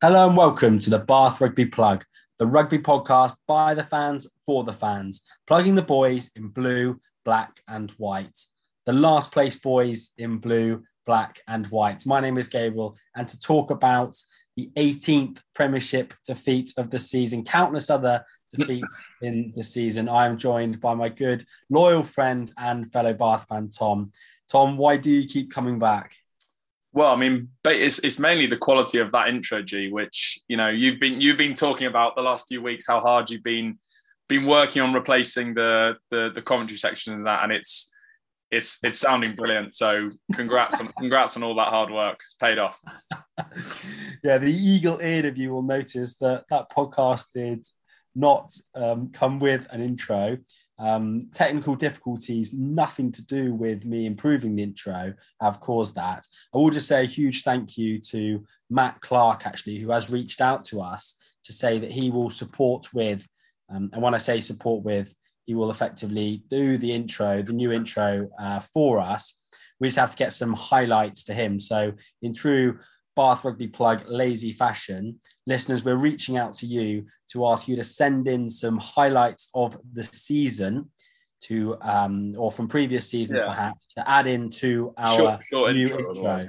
Hello and welcome to the Bath Rugby Plug, the rugby podcast by the fans for the fans, plugging the boys in blue, black, and white. The last place boys in blue, black, and white. My name is Gabriel, and to talk about the 18th Premiership defeat of the season, countless other defeats in the season, I am joined by my good, loyal friend and fellow Bath fan, Tom. Tom, why do you keep coming back? Well, I mean, it's, it's mainly the quality of that intro, G, which you know you've been you've been talking about the last few weeks how hard you've been been working on replacing the the, the commentary sections and that, and it's it's it's sounding brilliant. So congrats on congrats on all that hard work. It's paid off. yeah, the eagle-eared of you will notice that that podcast did not um, come with an intro. Um, technical difficulties, nothing to do with me improving the intro, have caused that. I will just say a huge thank you to Matt Clark, actually, who has reached out to us to say that he will support with, um, and when I say support with, he will effectively do the intro, the new intro uh, for us. We just have to get some highlights to him. So, in true Bath Rugby Plug lazy fashion, listeners, we're reaching out to you to ask you to send in some highlights of the season to, um, or from previous seasons yeah. perhaps, to add into our short, short new intro. intro.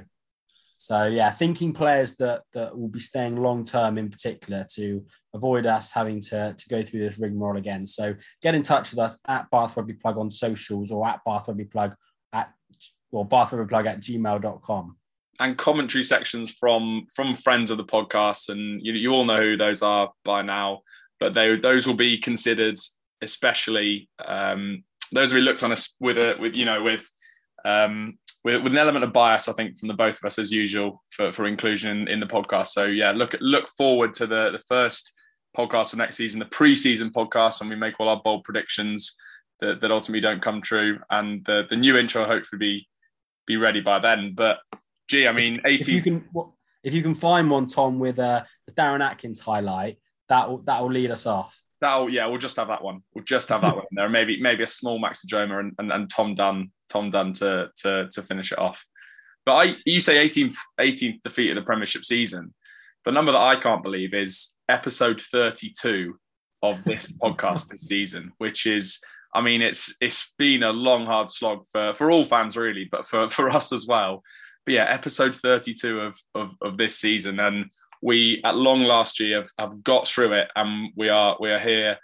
So yeah, thinking players that that will be staying long term in particular to avoid us having to, to go through this rigmarole again. So get in touch with us at Bath Rugby Plug on socials or at Bath Rugby Plug at or Bath Rugby Plug at gmail.com and commentary sections from from friends of the podcast, and you, you all know who those are by now. But they, those will be considered, especially um, those will be looked on us with a with you know with um, with, with an element of bias, I think, from the both of us as usual for, for inclusion in, in the podcast. So yeah, look look forward to the the first podcast of next season, the preseason podcast, when we make all our bold predictions that, that ultimately don't come true, and the the new intro hopefully be be ready by then. But Gee, I mean, 18. If you can, if you can find one, Tom, with uh, a Darren Atkins highlight, that will that will lead us off. That'll yeah, we'll just have that one. We'll just have that one there. Maybe maybe a small Max Ojomoh and, and, and Tom Dunn, Tom Dunn to to to finish it off. But I you say 18th 18th defeat of the Premiership season. The number that I can't believe is episode 32 of this podcast this season, which is I mean it's it's been a long hard slog for for all fans really, but for for us as well but yeah, episode 32 of, of, of this season. And we at long last year have, have got through it and we are we are here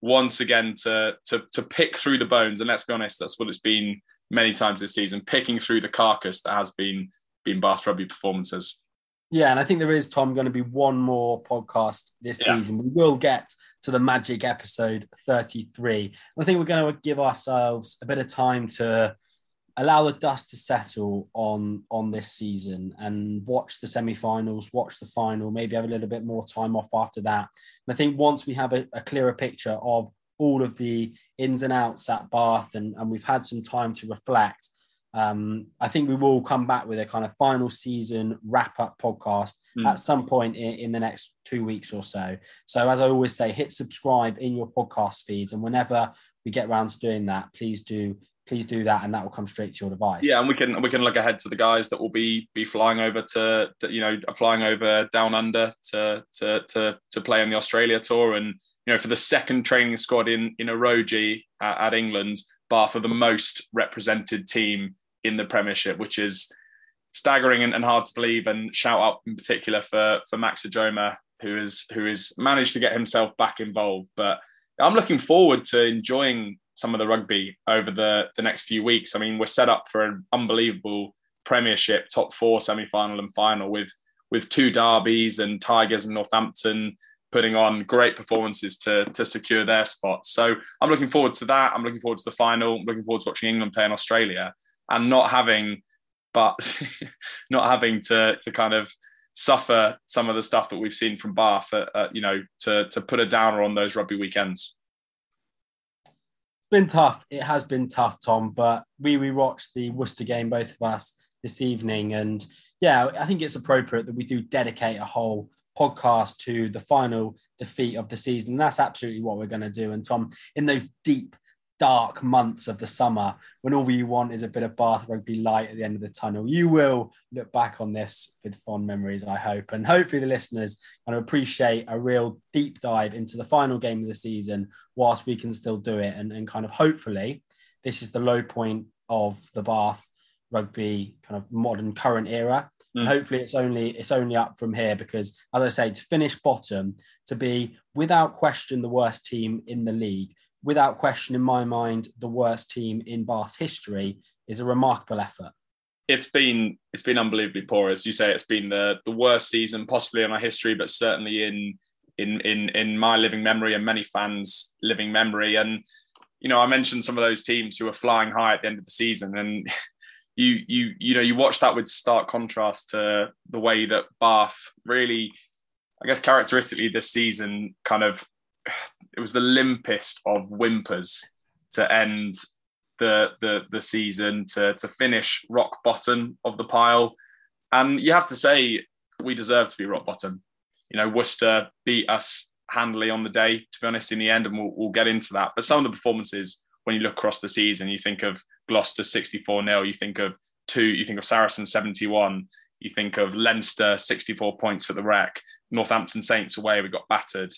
once again to, to to pick through the bones. And let's be honest, that's what it's been many times this season, picking through the carcass that has been been Bath Rugby performances. Yeah, and I think there is Tom going to be one more podcast this yeah. season. We will get to the magic episode 33. I think we're going to give ourselves a bit of time to allow the dust to settle on on this season and watch the semi-finals watch the final maybe have a little bit more time off after that and i think once we have a, a clearer picture of all of the ins and outs at bath and, and we've had some time to reflect um, I think we will come back with a kind of final season wrap up podcast mm. at some point in, in, the next two weeks or so. So, as I always say, hit subscribe in your podcast feeds. And whenever we get around to doing that, please do please do that and that will come straight to your device. Yeah and we can we can look ahead to the guys that will be be flying over to, you know flying over down under to to to, to play on the australia tour. And you know for the second training squad in in a at, at england bath are the most represented team in the premiership which is staggering and, and hard to believe. And shout out in particular for for max Ojomoh, who is who is managed to get himself back involved. But i'm looking forward to enjoying some of the rugby over the, the next few weeks. I mean, we're set up for an unbelievable Premiership top four semi final and final with with two derbies and Tigers and Northampton putting on great performances to, to secure their spots. So I'm looking forward to that. I'm looking forward to the final. I'm looking forward to watching England play in Australia and not having, but not having to, to kind of suffer some of the stuff that we've seen from Bath, uh, uh, you know, to, to put a downer on those rugby weekends been tough. It has been tough, Tom. But we we watched the Worcester game, both of us, this evening, and yeah, I think it's appropriate that we do dedicate a whole podcast to the final defeat of the season. That's absolutely what we're going to do. And Tom, in those deep dark months of the summer when all you want is a bit of Bath rugby light at the end of the tunnel. You will look back on this with fond memories, I hope. And hopefully, the listeners kind of appreciate a real deep dive into the final game of the season whilst we can still do it. And, and kind of hopefully, this is the low point of the Bath rugby kind of modern current era. Mm. And hopefully it's only it's only up from here because as I say, to finish bottom, to be without question the worst team in the league, without question, in my mind, the worst team in Bath's history is a remarkable effort. It's been it's been unbelievably poor, as you say. It's been the the worst season possibly in our history, but certainly in in in in my living memory and many fans' living memory. And you know, I mentioned some of those teams who were flying high at the end of the season, and you you you know you watch that with stark contrast to the way that Bath really, I guess, characteristically this season kind of it was the limpest of whimpers to end the the the season to to finish rock bottom of the pile, and you have to say we deserve to be rock bottom. You know, Worcester beat us handily on the day, to be honest, in the end, and we'll, we'll get into that. But some of the performances, when you look across the season, you think of Gloucester 64 0, you think of two, you think of Saracen 71, you think of Leinster 64 points at the Rec, Northampton Saints away, we got battered.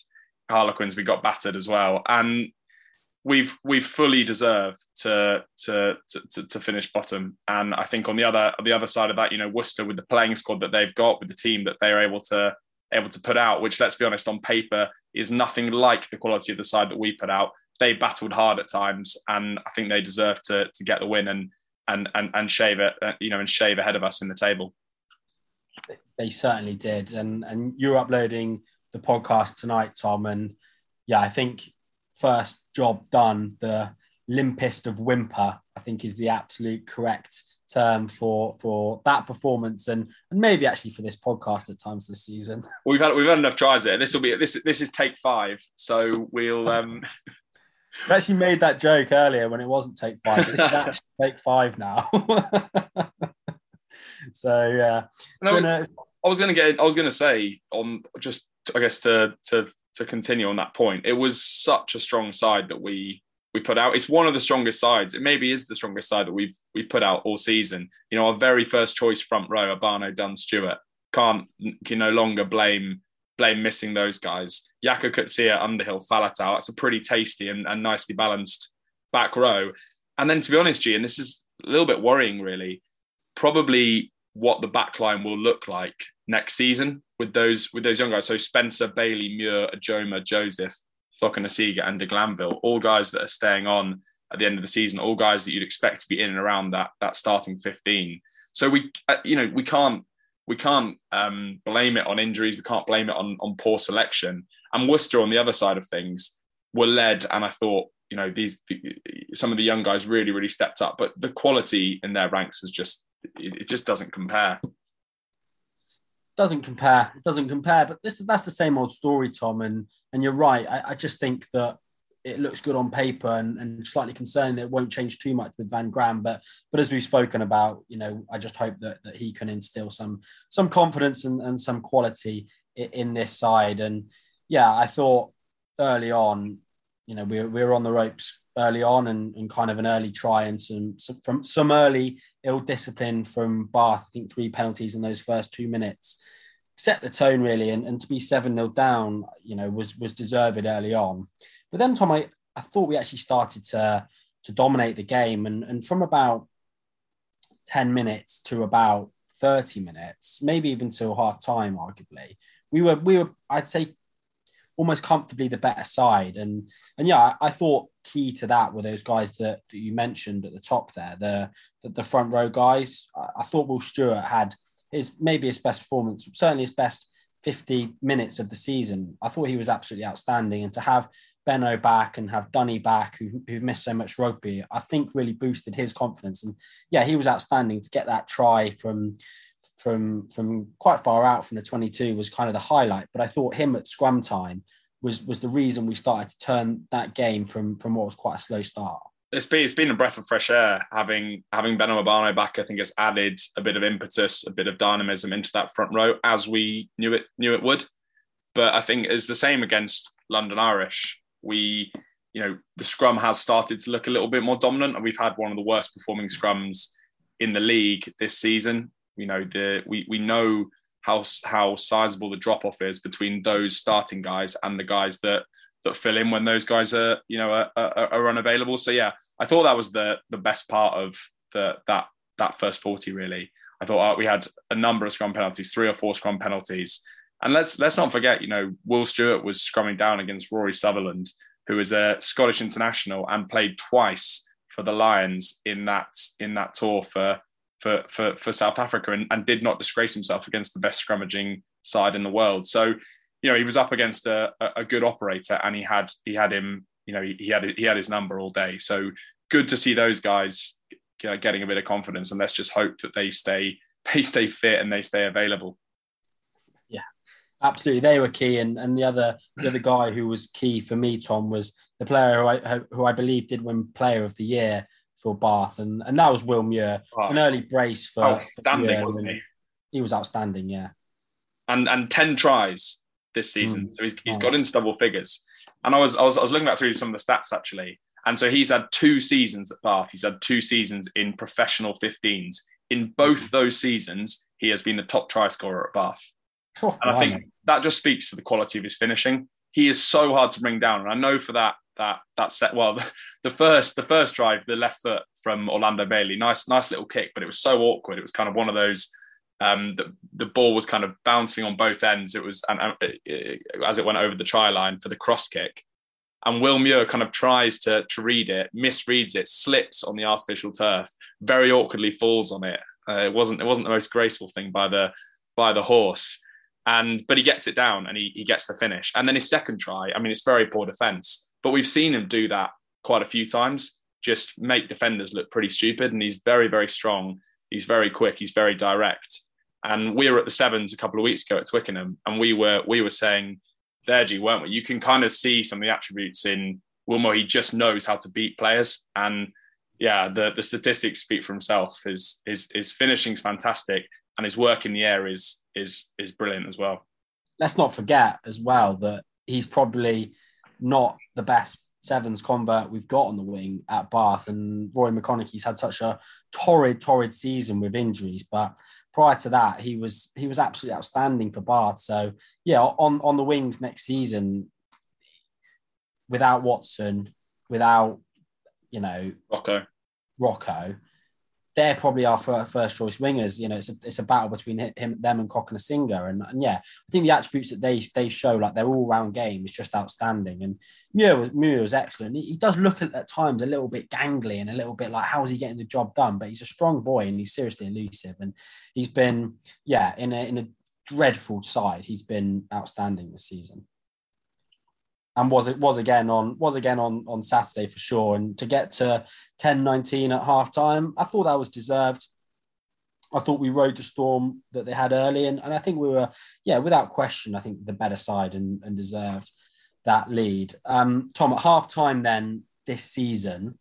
Harlequins we got battered as well, and we've we've fully deserved to, to to to finish bottom. And I think on the other on the other side of that, you know, Worcester with the playing squad that they've got, with the team that they are able to able to put out, which let's be honest, on paper is nothing like the quality of the side that we put out. They battled hard at times, and I think they deserve to to get the win and and and and shave it, uh, you know, and shave ahead of us in the table. They certainly did, and and you're uploading the podcast tonight, Tom. And yeah, I think first job done. The limpest of whimper, I think, is the absolute correct term for for that performance and and maybe actually for this podcast at times this season. We've had we've had enough tries there. This will be this this is take five, so we'll. um I actually made that joke earlier when it wasn't take five. This is actually take five now. so yeah, no, gonna... I was gonna get. I was gonna say on just I guess to to to continue on that point, it was such a strong side that we we put out. It's one of the strongest sides. It maybe is the strongest side that we've we put out all season. You know, our very first choice front row, Obano, Dunn, Stewart, can't can no longer blame blame missing those guys. Jaco Coetzee, Underhill, Faletau. That's a pretty tasty and, and nicely balanced back row. And then to be honest, G, and this is a little bit worrying, really. Probably what the backline will look like next season with those with those young guys. So Spencer, Bailey, Muir, Ojomoh, Joseph, Cokanasiga, and de Glanville, all guys that are staying on at the end of the season, all guys that you'd expect to be in and around that that starting 15. So we, uh, you know, we can't we can't um, blame it on injuries. We can't blame it on on poor selection. And Worcester on the other side of things were led, and I thought, you know, these the, some of the young guys really really stepped up, but the quality in their ranks was just it, it just doesn't compare doesn't compare. It doesn't compare. But this is that's the same old story, Tom. And and you're right. I, I just think that it looks good on paper and, and slightly concerned that it won't change too much with Van Graan. But but as we've spoken about, you know, I just hope that, that he can instill some some confidence and, and some quality in, in this side. And yeah, I thought early on, you know, we, we were on the ropes early on and, and kind of an early try and some, some from some early ill discipline from Bath. I think three penalties in those first two minutes set the tone really, and, and to be seven 0 down, you know, was was deserved early on. But then, Tom, I, I thought we actually started to to dominate the game, and and from about ten minutes to about thirty minutes, maybe even till half time, arguably, we were we were I'd say almost comfortably the better side. And and yeah, I, I thought key to that were those guys that, that you mentioned at the top there, the the, the front row guys. I, I, thought Will Stewart had his maybe his best performance, certainly his best 50 minutes of the season. I thought he was absolutely outstanding. And to have Beno back and have Dunny back, who, who've missed so much rugby, I think really boosted his confidence. And yeah, he was outstanding to get that try from from from quite far out from the 22 was kind of the highlight. But I thought him at scrum time was was the reason we started to turn that game from from what was quite a slow start. It's been it's been a breath of fresh air having having Beno Obano back. I think has added a bit of impetus, a bit of dynamism into that front row as we knew it knew it would. But I think it's the same against London Irish. We you know, the scrum has started to look a little bit more dominant, and we've had one of the worst performing scrums in the league this season. You know, the we we know how how sizable the drop off is between those starting guys and the guys that that fill in when those guys are you know are, are, are unavailable. So yeah, I thought that was the the best part of the that that first forty really. I thought uh, we had a number of scrum penalties, three or four scrum penalties, and let's let's not forget, you know, Will Stewart was scrumming down against Rory Sutherland, who is a Scottish international and played twice for the Lions in that in that tour for for for, for South Africa and, and did not disgrace himself against the best scrummaging side in the world. So, you know, he was up against a, a good operator and he had he had him, you know, he, he had he had his number all day. So good to see those guys getting a bit of confidence and let's just hope that they stay they stay fit and they stay available. Yeah, absolutely. They were key, and and the other the other guy who was key for me, Tom, was the player who I who I believe did win Player of the Year for Bath, and and that was Will Muir, oh, an early brace for outstanding, for wasn't he? He was outstanding, yeah. And and ten tries this season, mm. so he's, he's got into double figures. And I was I was I was looking back through some of the stats actually, and so he's had two seasons at Bath. He's had two seasons in professional 15s. In both mm. those seasons, he has been the top try scorer at Bath. Oh, and I think that just speaks to the quality of his finishing. He is so hard to bring down, and I know for that that that set. Well, the first the first drive, the left foot from Orlando Bailey, nice nice little kick, but it was so awkward. It was kind of one of those. Um, the, the ball was kind of bouncing on both ends. It was and, and it, as it went over the try line for the cross kick, and Will Muir kind of tries to to read it, misreads it, slips on the artificial turf, very awkwardly falls on it. Uh, it wasn't it wasn't the most graceful thing by the by the horse and but he gets it down and he, he gets the finish and then his second try i mean it's very poor defense but we've seen him do that quite a few times, just make defenders look pretty stupid. And he's very, very strong. He's very quick. He's very direct. And we were at the sevens a couple of weeks ago at Twickenham, and we were we were saying, there, G, weren't we? You can kind of see some of the attributes in Will Muir. He just knows how to beat players, and yeah, the the statistics speak for himself. His his his finishing's fantastic, and his work in the air is is is brilliant as well. Let's not forget as well that he's probably not the best sevens convert we've got on the wing at Bath. And Ruaridh McConnochie's had such a torrid, torrid season with injuries. But prior to that, he was he was absolutely outstanding for Bath. So yeah, on on the wings next season, without Watson, without you know Rocco, Rocco, they're probably our first choice wingers. You know, it's a, it's a battle between him, them, and Cokanasiga. And, and yeah, I think the attributes that they they show, like their all round game, is just outstanding. And Muir was, Muir was excellent. He, he does look at, at, times a little bit gangly and a little bit like how is he getting the job done? But he's a strong boy and he's seriously elusive. And he's been yeah in a in a dreadful side. He's been outstanding this season and was it was again on was again on on Saturday for sure. And to get to 10-19 at half time, I thought that was deserved. I thought we rode the storm that they had early, and, and I think we were, yeah, without question, I think the better side and, and deserved that lead. Um, Tom, at half time, then this season,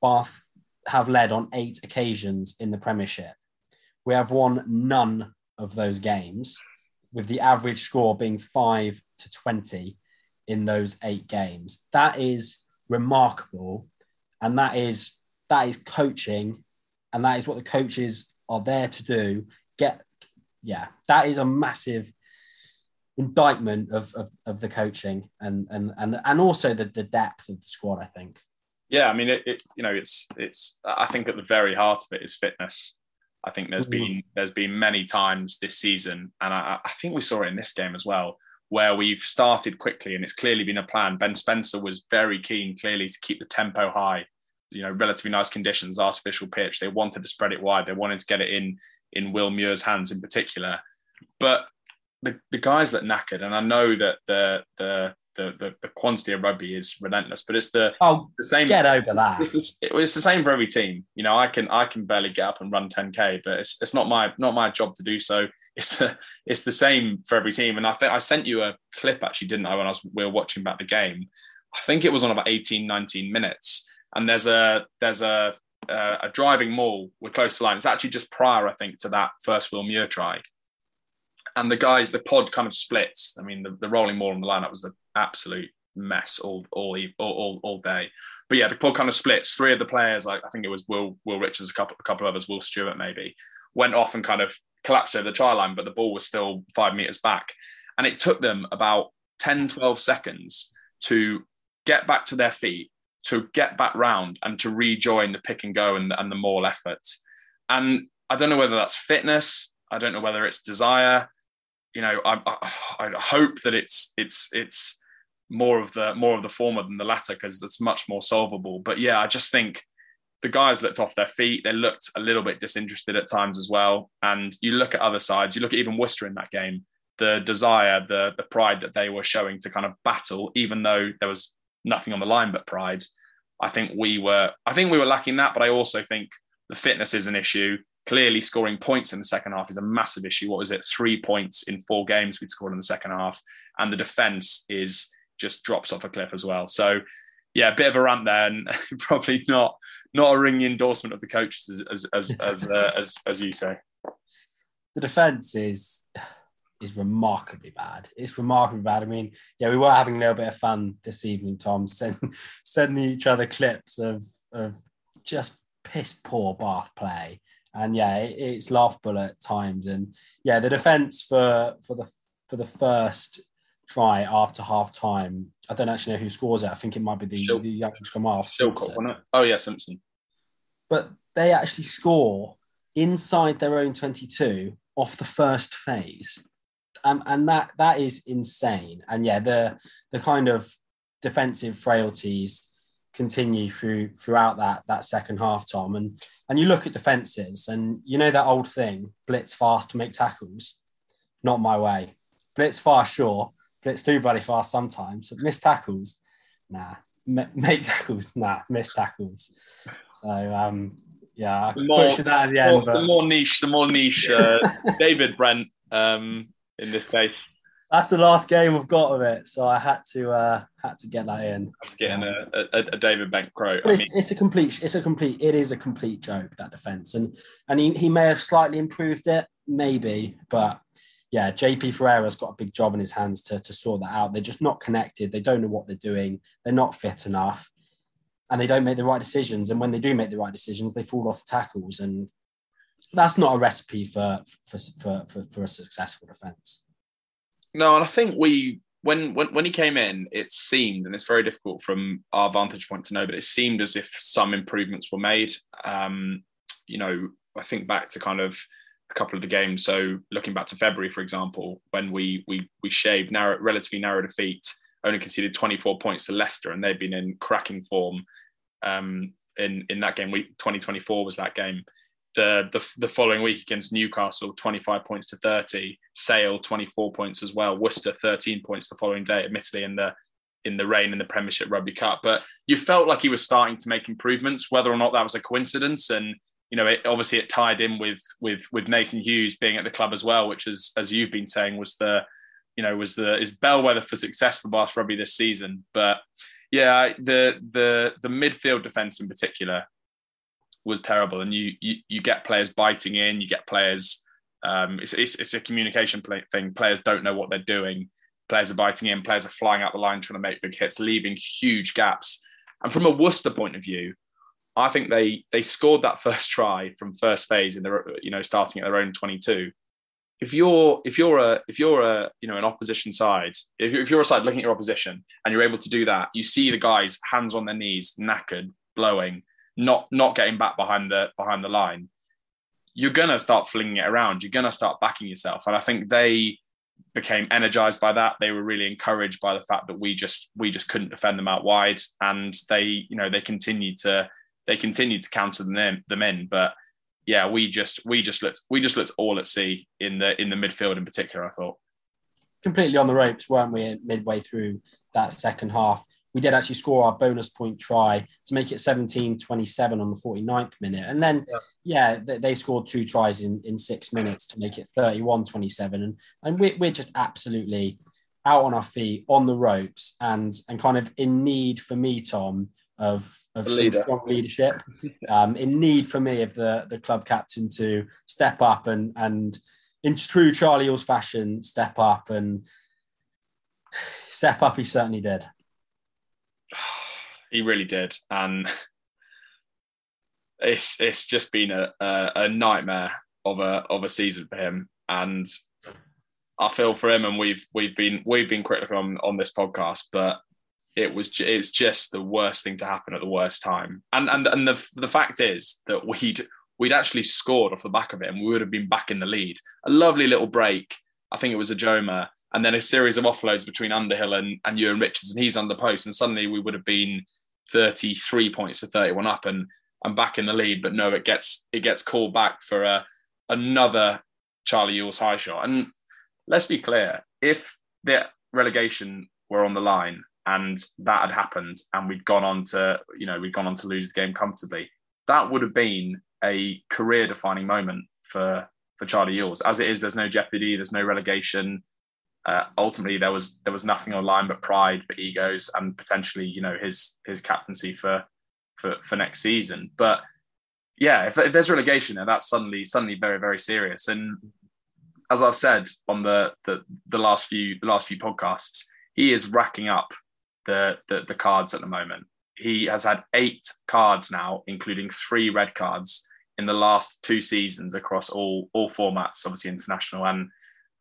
Bath have led on eight occasions in the Premiership. We have won none of those games, with the average score being five to 20 in those eight games. That is remarkable. And that is that is coaching, and that is what the coaches are there to do. Get yeah, that is a massive indictment of, of, of the coaching and and and and also the, the depth of the squad, I think. Yeah, I mean it, it you know it's it's I think at the very heart of it is fitness. I think there's mm-hmm. been there's been many times this season, and I, I think we saw it in this game as well, where we've started quickly and it's clearly been a plan. Ben Spencer was very keen, clearly, to keep the tempo high. You know, relatively nice conditions, artificial pitch. They wanted to spread it wide. They wanted to get it in in Will Muir's hands in particular. But the, the guys that knackered, and I know that the the the, the, the, quantity of rugby is relentless, but it's the oh the same. Get over that. It's, it's, it's, the same for every team. You know, I can I can barely get up and run 10k, but it's, it's not my not my job to do so. It's the it's the same for every team. And I think I sent you a clip actually, didn't I? When I was we were watching back the game, I think it was on about 18, 19 minutes. And there's a there's a a, a driving maul. We're close to line. It's actually just prior, I think, to that first Will Muir try and the guys, the pod kind of splits. I mean, the, the rolling maul on the lineup was an absolute mess all all all all, day. But yeah, the pod kind of splits. Three of the players, I, I think it was Will Will Richards, a couple a couple of others, Will Stewart maybe, went off and kind of collapsed over the try line, but the ball was still five meters back, and it took them about 10, 12 seconds to get back to their feet, to get back round, and to rejoin the pick and go and, and the maul effort. And I don't know whether that's fitness. I don't know whether it's desire. You know, I, I, I hope that it's it's it's more of the more of the former than the latter because that's much more solvable. But yeah, I just think the guys looked off their feet. They looked a little bit disinterested at times as well. And you look at other sides. You look at even Worcester in that game. The desire, the the pride that they were showing to kind of battle, even though there was nothing on the line but pride. I think we were. I think we were lacking that. But I also think the fitness is an issue. Clearly, scoring points in the second half is a massive issue. What was it? Three points in four games we scored in the second half, and the defense is just drops off a cliff as well. So, yeah, a bit of a rant there, and probably not not a ringing endorsement of the coaches as as as as, uh, as, as you say. The defense is is remarkably bad. It's remarkably bad. I mean, yeah, we were having a little bit of fun this evening, Tom, send, sending each other clips of of just piss poor Bath play and yeah, it, it's laughable at times. And yeah, the defense for for the for the first try after half time. I don't actually know who scores it. I think it might be the, the young scrum half. Shillcock, Oh yeah, Simpson. But they actually score inside their own 22 off the first phase. Um, and that that is insane. And yeah, the the kind of defensive frailties continue through throughout that that second half, Tom. And and you look at defenses, and you know that old thing: blitz fast to make tackles. Not my way. Blitz fast, sure. Blitz too bloody fast sometimes. But miss tackles, nah. M- make tackles, nah. Miss tackles. So um, yeah, I more, that at the end. More, but... Some more niche, some more niche. Uh, David Brent um, in this case that's the last game I've got of it, so I had to uh, had to get that in. That's getting a, a, a, David Bank quote. It's, mean, it's, a complete. It's a complete. It is a complete joke that defense, and and he, he may have slightly improved it, maybe, but yeah, JP Ferreira's got a big job in his hands to to sort that out. They're just not connected. They don't know what they're doing. They're not fit enough, and they don't make the right decisions. And when they do make the right decisions, they fall off tackles, and that's not a recipe for for for, for, for a successful defense. No, and I think we when when when he came in, it seemed, and it's very difficult from our vantage point to know, but it seemed as if some improvements were made. Um, you know, I think back to kind of a couple of the games. So looking back to February, for example, when we we we shaved narrow, relatively narrow defeat, only conceded 24 points to Leicester, and they've been in cracking form. Um, in in that game, week 2024 was that game the, the, the following week against Newcastle, 25 points to 30. Sale, 24 points as well. Worcester, 13 points the following day, admittedly in the in the rain in the Premiership Rugby Cup. But you felt like he was starting to make improvements, whether or not that was a coincidence. And you know, it, obviously it tied in with with with Nathan Hughes being at the club as well, which is as you've been saying was the you know was the is bellwether for success for Bath Rugby this season. But yeah, the the the midfield defence in particular was terrible. And you you, you get players biting in, you get players. Um, it's, it's, it's a communication play, thing. Players don't know what they're doing. Players are biting in. Players are flying out the line trying to make big hits, leaving huge gaps. And from a Worcester point of view, I think they they scored that first try from first phase in the you know starting at their own 22. If you're if you're a if you're a you know an opposition side, if you're, if you're a side looking at your opposition and you're able to do that, you see the guys hands on their knees, knackered, blowing, not not getting back behind the behind the line, you're gonna start flinging it around. You're gonna start backing yourself, and I think they became energized by that. They were really encouraged by the fact that we just we just couldn't defend them out wide, and they you know they continued to they continued to counter them them in. But yeah, we just we just looked we just looked all at sea in the in the midfield in particular. I thought completely on the ropes, weren't we? Midway through that second half, we did actually score our bonus point try to make it 17 27 on the 49th minute. And then, yeah, yeah they, scored two tries in, in six minutes to make it 31 27. And, and we, we're just absolutely out on our feet, on the ropes, and, and kind of in need for me, Tom, of, of some strong leadership, um, in need for me of the, the club captain to step up and, and in true Charlie Ewels fashion, step up and step up. He certainly did. he really did, and it's it's just been a, a, a nightmare of a of a season for him, and I feel for him, and we've we've been we've been critical on on this podcast, but it was it's just the worst thing to happen at the worst time. And and and the the fact is that we'd we'd actually scored off the back of it, and we would have been back in the lead. A lovely little break. I think it was Adomah, and then a series of offloads between Underhill and and Ewan Richards, and he's on the post, and suddenly we would have been 33 points to 31 up, and and back in the lead. But no, it gets it gets called back for a another Charlie Ewels high shot. And let's be clear, if the relegation were on the line and that had happened and we'd gone on to, you know, we'd gone on to lose the game comfortably, that would have been a career defining moment for for Charlie Ewels. As it is, there's no jeopardy, there's no relegation. Uh, ultimately, there was there was nothing online but pride, but egos, and potentially, you know, his his captaincy for for for next season. But yeah, if, if there's relegation, there, that's suddenly suddenly very very serious. And as I've said on the the, the last few the last few podcasts, he is racking up the, the the cards at the moment. He has had eight cards now, including three red cards in the last two seasons across all all formats, obviously international and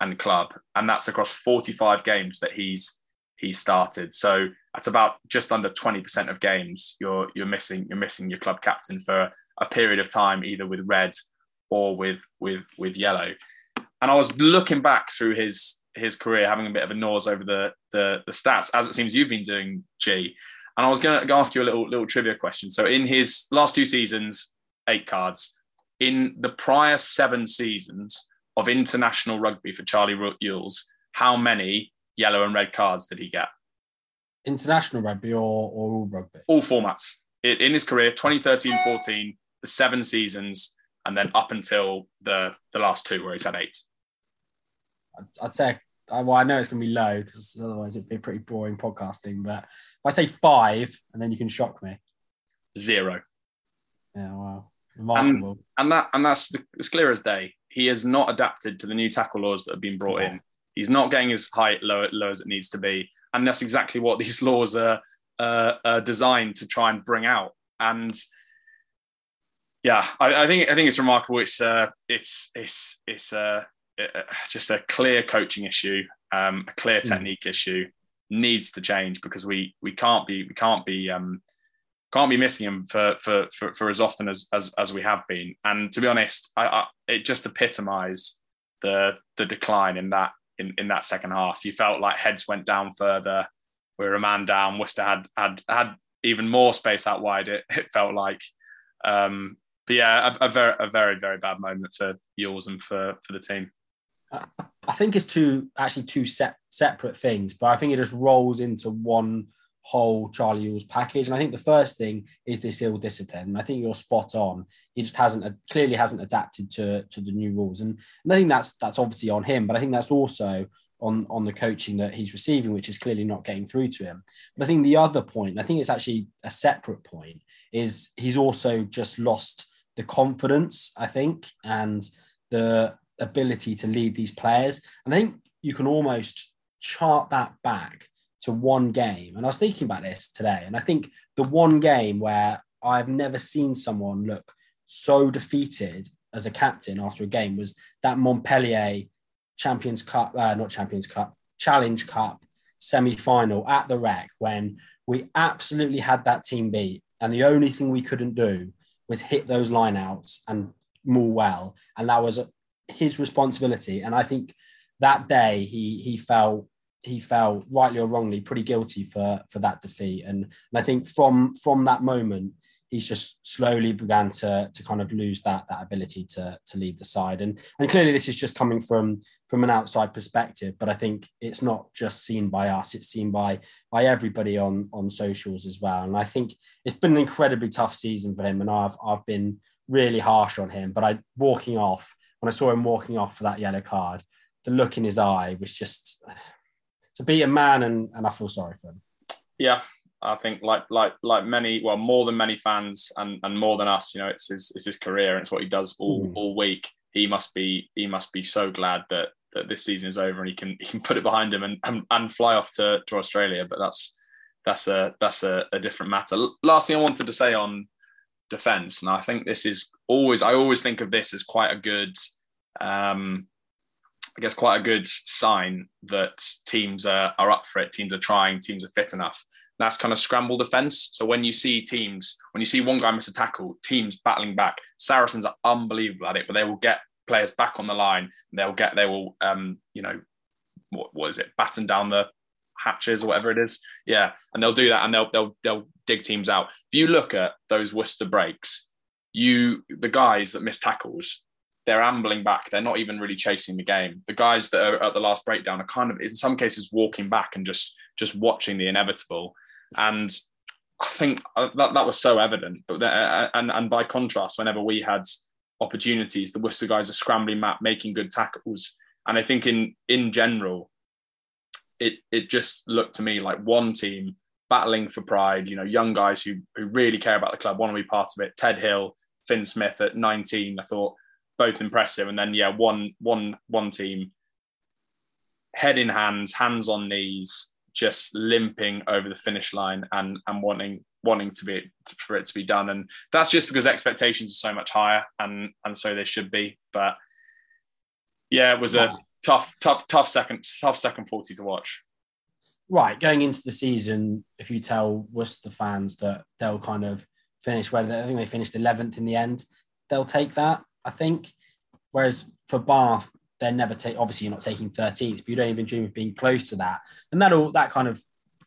and club, and that's across 45 games that he's he started. So that's about just under 20% of games, you're you're missing you're missing your club captain for a period of time, either with red or with with with yellow. And I was looking back through his his career, having a bit of a nose over the the, the stats, as it seems you've been doing, G. And I was going to ask you a little little trivia question. So in his last two seasons, eight cards. In the prior seven seasons of international rugby for Charlie Ewels, how many yellow and red cards did he get? International rugby or, or all rugby? All formats. In his career, 2013 14, the seven seasons, and then up until the, the last two where he's had eight. I'd, I'd say, well, I know it's going to be low because otherwise it'd be pretty boring podcasting. But if I say five, and then you can shock me. Zero. Yeah, wow. Remarkable. And, and that and that's as clear as day. He has not adapted to the new tackle laws that have been brought in. He's not getting his height low, low as it needs to be, and that's exactly what these laws are, uh, are designed to try and bring out. And yeah, I, I, think I think it's remarkable. It's uh, it's it's it's uh, uh just a clear coaching issue, um, a clear hmm. technique mm. issue needs to change because we we can't be we can't be um, can't be missing him for for for, for as often as, as as we have been. And to be honest, I, I, it just epitomised the the decline in that in, in that second half. You felt like heads went down further. We were a man down. Worcester had had had even more space out wide. It, it felt like, um, but yeah, a, a, very a very very bad moment for Ewels and for for the team. I think it's two actually two set, separate things, but I think it just rolls into one whole Charlie Ewels package. And I think the first thing is this ill discipline. And I think you're spot on. He just hasn't clearly hasn't adapted to to the new rules, and, and I think that's that's obviously on him. But I think that's also on on the coaching that he's receiving, which is clearly not getting through to him. But I think the other point, I think it's actually a separate point, is he's also just lost the confidence. I think and the ability to lead these players. And I think you can almost chart that back to one game. And I was thinking about this today, and I think the one game where I've never seen someone look so defeated as a captain after a game was that Montpellier Champions Cup, uh, not Champions Cup, Challenge Cup semi final at the Rec when we absolutely had that team beat. And the only thing we couldn't do was hit those lineouts and more well. And that was his responsibility. And I think that day he he felt he felt rightly or wrongly pretty guilty for for that defeat. And, and i think from from that moment he's just slowly began to to kind of lose that that ability to to lead the side. And and clearly this is just coming from from an outside perspective but i think it's not just seen by us it's seen by by everybody on on socials as well. And i think it's been an incredibly tough season for him and i've i've been really harsh on him but i walking off when i saw him walking off for that yellow card the look in his eye was just to be a man, and and I feel sorry for him. Yeah, I think like like like many, well, more than many fans, and and more than us, you know, it's his it's his career, and it's what he does all mm. all week. He must be he must be so glad that that this season is over and he can he can put it behind him and and, and fly off to to Australia. But that's that's a that's a, a different matter. Last thing I wanted to say on defense, and I think this is always I always think of this as quite a good, um, I guess quite a good sign that teams are, are up for it, teams are trying, teams are fit enough. That's kind of scramble defense. So when you see teams, when you see one guy miss a tackle, teams battling back, Saracens are unbelievable at it, but they will get players back on the line. They'll get, they will, um, you know, what was it, batten down the hatches or whatever it is. Yeah, and they'll do that, and they'll they'll they'll dig teams out. If you look at those Worcester breaks, you the guys that miss tackles, they're ambling back. They're not even really chasing the game. The guys that are at the last breakdown are kind of in some cases walking back and just just watching the inevitable. And I think uh, that that was so evident. But uh, and and by contrast, whenever we had opportunities, the Worcester guys are scrambling map, making good tackles. And I think in in general, it it just looked to me like one team battling for pride. You know, young guys who who really care about the club, want to be part of it. Ted Hill, Fin Smith at 19, I thought both impressive. And then yeah, one one one team, head in hands, hands on knees, just limping over the finish line and and wanting wanting to be for it to be done. And that's just because expectations are so much higher, and and so they should be. But yeah, it was a tough, tough, tough second, tough second forty to watch. Right, going into the season, if you tell Worcester fans that they'll kind of finish where they, I think they finished eleventh in the end, they'll take that. I think. Whereas for Bath, they're never take. Obviously, you're not taking 13th, but you don't even dream of being close to that. And that all that kind of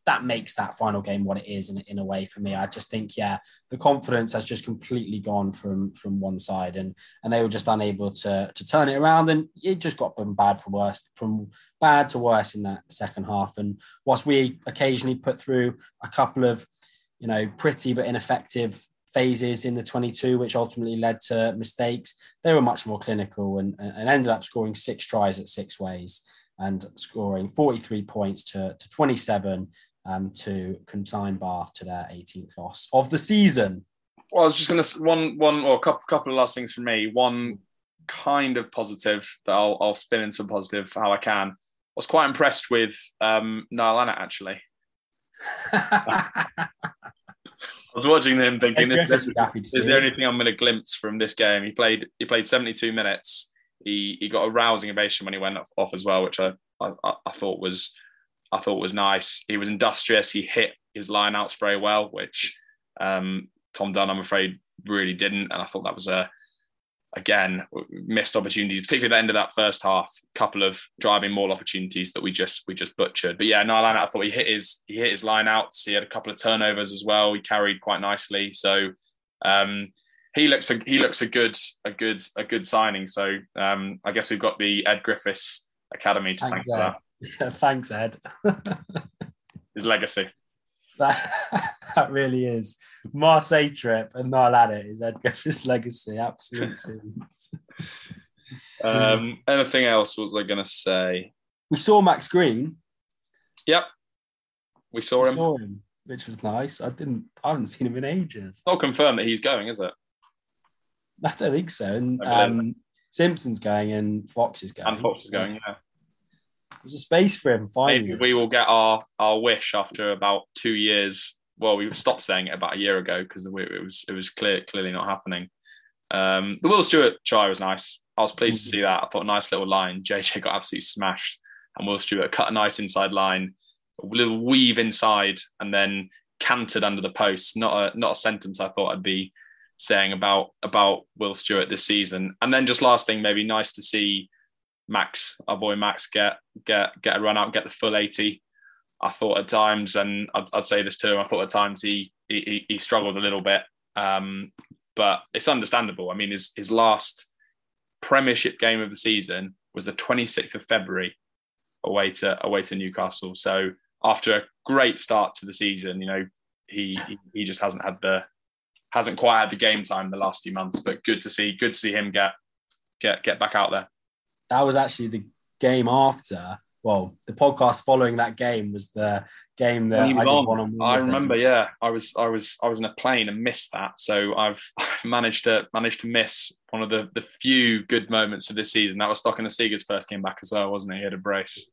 that makes that final game what it is in, in a way for me. I just think, yeah, the confidence has just completely gone from from one side, and and they were just unable to to turn it around, and it just got from bad for worse, from bad to worse in that second half. And whilst we occasionally put through a couple of, you know, pretty but ineffective phases in the 22, which ultimately led to mistakes, they were much more clinical and, and ended up scoring six tries at six ways and scoring 43 points to, to 27 um, to consign Bath to their 18th loss of the season. Well, I was just going to one one or a couple couple of last things for me. One kind of positive that I'll, I'll spin into a positive how I can. I was quite impressed with um, Niall Annett actually. I was watching him thinking, is, is, is there anything I'm going to glimpse from this game? He played he played 72 minutes. He he got a rousing ovation when he went off, off as well, which I, I, I thought was I thought was nice. He was industrious. He hit his lineouts very well, which um, Tom Dunn, I'm afraid, really didn't. And I thought that was a again missed opportunities, particularly at the end of that first half. A couple of driving maul opportunities that we just we just butchered. But yeah, Niall Annett, I thought he hit his he hit his lineouts. He had a couple of turnovers as well. He carried quite nicely. So um, he looks a he looks a good a good a good signing. So um, I guess we've got the Ed Griffiths Academy to thank for that. Thanks, Ed. His legacy. That, that really is. Marseille trip and Niall Annett is Ed Griffith's legacy. Absolutely. um, anything else was I going to say? We saw Max Green. Yep. We saw we him. Saw him, which was nice. I didn't. I haven't seen him in ages. not confirmed that he's going, is it? I don't think so. And um, Simpson's going, and Fox is going. And Fox is going. Yeah. There's a space for him. Finally. Maybe we will get our our wish after about two years. Well, we stopped saying it about a year ago because it was it was clear clearly not happening. Um, the Will Stewart try was nice. I was pleased to see that. I thought a nice little line. JJ got absolutely smashed, and Will Stewart cut a nice inside line, a little weave inside, and then canted under the post. Not a not a sentence I thought I'd be saying about about Will Stewart this season. And then just last thing, maybe nice to see Max, our boy Max, get get get a run out, get the full eighty. I thought at times, and I'd, I'd say this to him, I thought at times he he, he struggled a little bit, um, but it's understandable. I mean, his his last Premiership game of the season was the 26th of February away to away to Newcastle. So after a great start to the season, you know, he he just hasn't had the hasn't quite had the game time the last few months. But good to see good to see him get get get back out there that was actually the game after. Well, the podcast following that game was the game that I did one on. I remember, him. yeah, I was, I was, I was in a plane and missed that. So I've managed to managed to miss one of the the few good moments of this season. That was Stockton Seeger's first game back as well, wasn't it? He had a brace.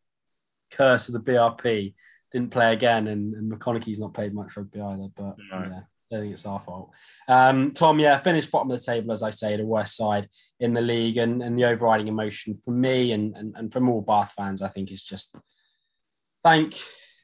Curse of the BRP didn't play again, and, and McConnochie's not played much rugby either. But no. yeah, I think it's our fault. Um, Tom, yeah, finished bottom of the table, as I say, the worst side in the league, and, and the overriding emotion for me and, and, and from all Bath fans, I think, is just thank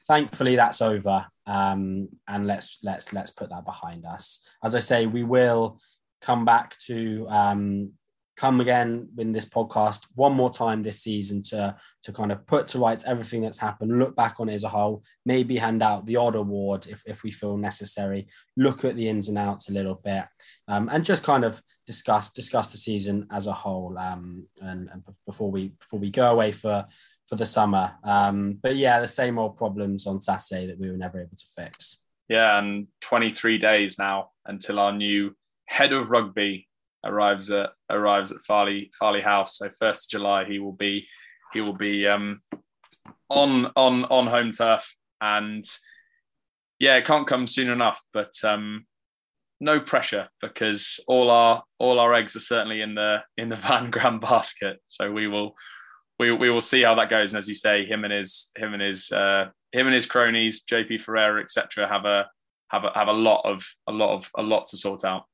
thankfully that's over, um, and let's let's let's put that behind us. As I say, we will come back to um, come again in this podcast one more time this season to to kind of put to rights everything that's happened look back on it as a whole maybe hand out the odd award if, if we feel necessary look at the ins and outs a little bit um, and just kind of discuss discuss the season as a whole um, and, and, before we before we go away for for the summer um, but yeah the same old problems on saturday that we were never able to fix. Yeah and 23 days now until our new head of rugby arrives at arrives at Farleigh Farleigh House. So first of July, he will be he will be um, on on on home turf, and yeah, it can't come soon enough. But um, no pressure because all our all our eggs are certainly in the in the Van Graan basket. So we will we, we will see how that goes. And as you say, him and his him and his uh, him and his cronies, JP Ferreira, etc., have a have a have a lot of a lot of a lot to sort out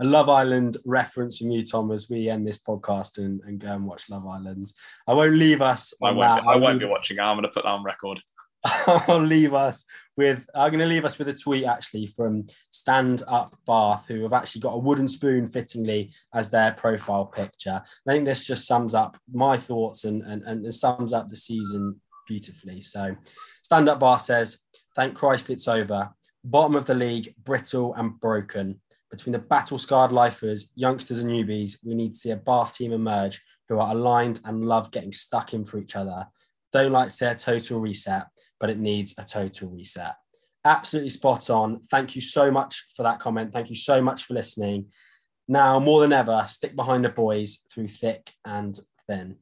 a Love Island reference from you, Tom, as we end this podcast and, and go and watch Love Island. I won't leave us. I won't, be, I won't be watching. I'm going to put that on record. I'll leave us with. I'm going to leave us with a tweet actually from Stand Up Bath, who have actually got a wooden spoon fittingly as their profile picture. I think this just sums up my thoughts and and, and sums up the season beautifully. So, Stand Up Bath says, "Thank Christ it's over. Bottom of the league, brittle and broken between the battle scarred lifers, youngsters, and newbies, we need to see a Bath team emerge who are aligned and love getting stuck in for each other. Don't like to say a total reset, but it needs a total reset. Absolutely spot on. Thank you so much for that comment. Thank you so much for listening. Now, more than ever, stick behind the boys through thick and thin.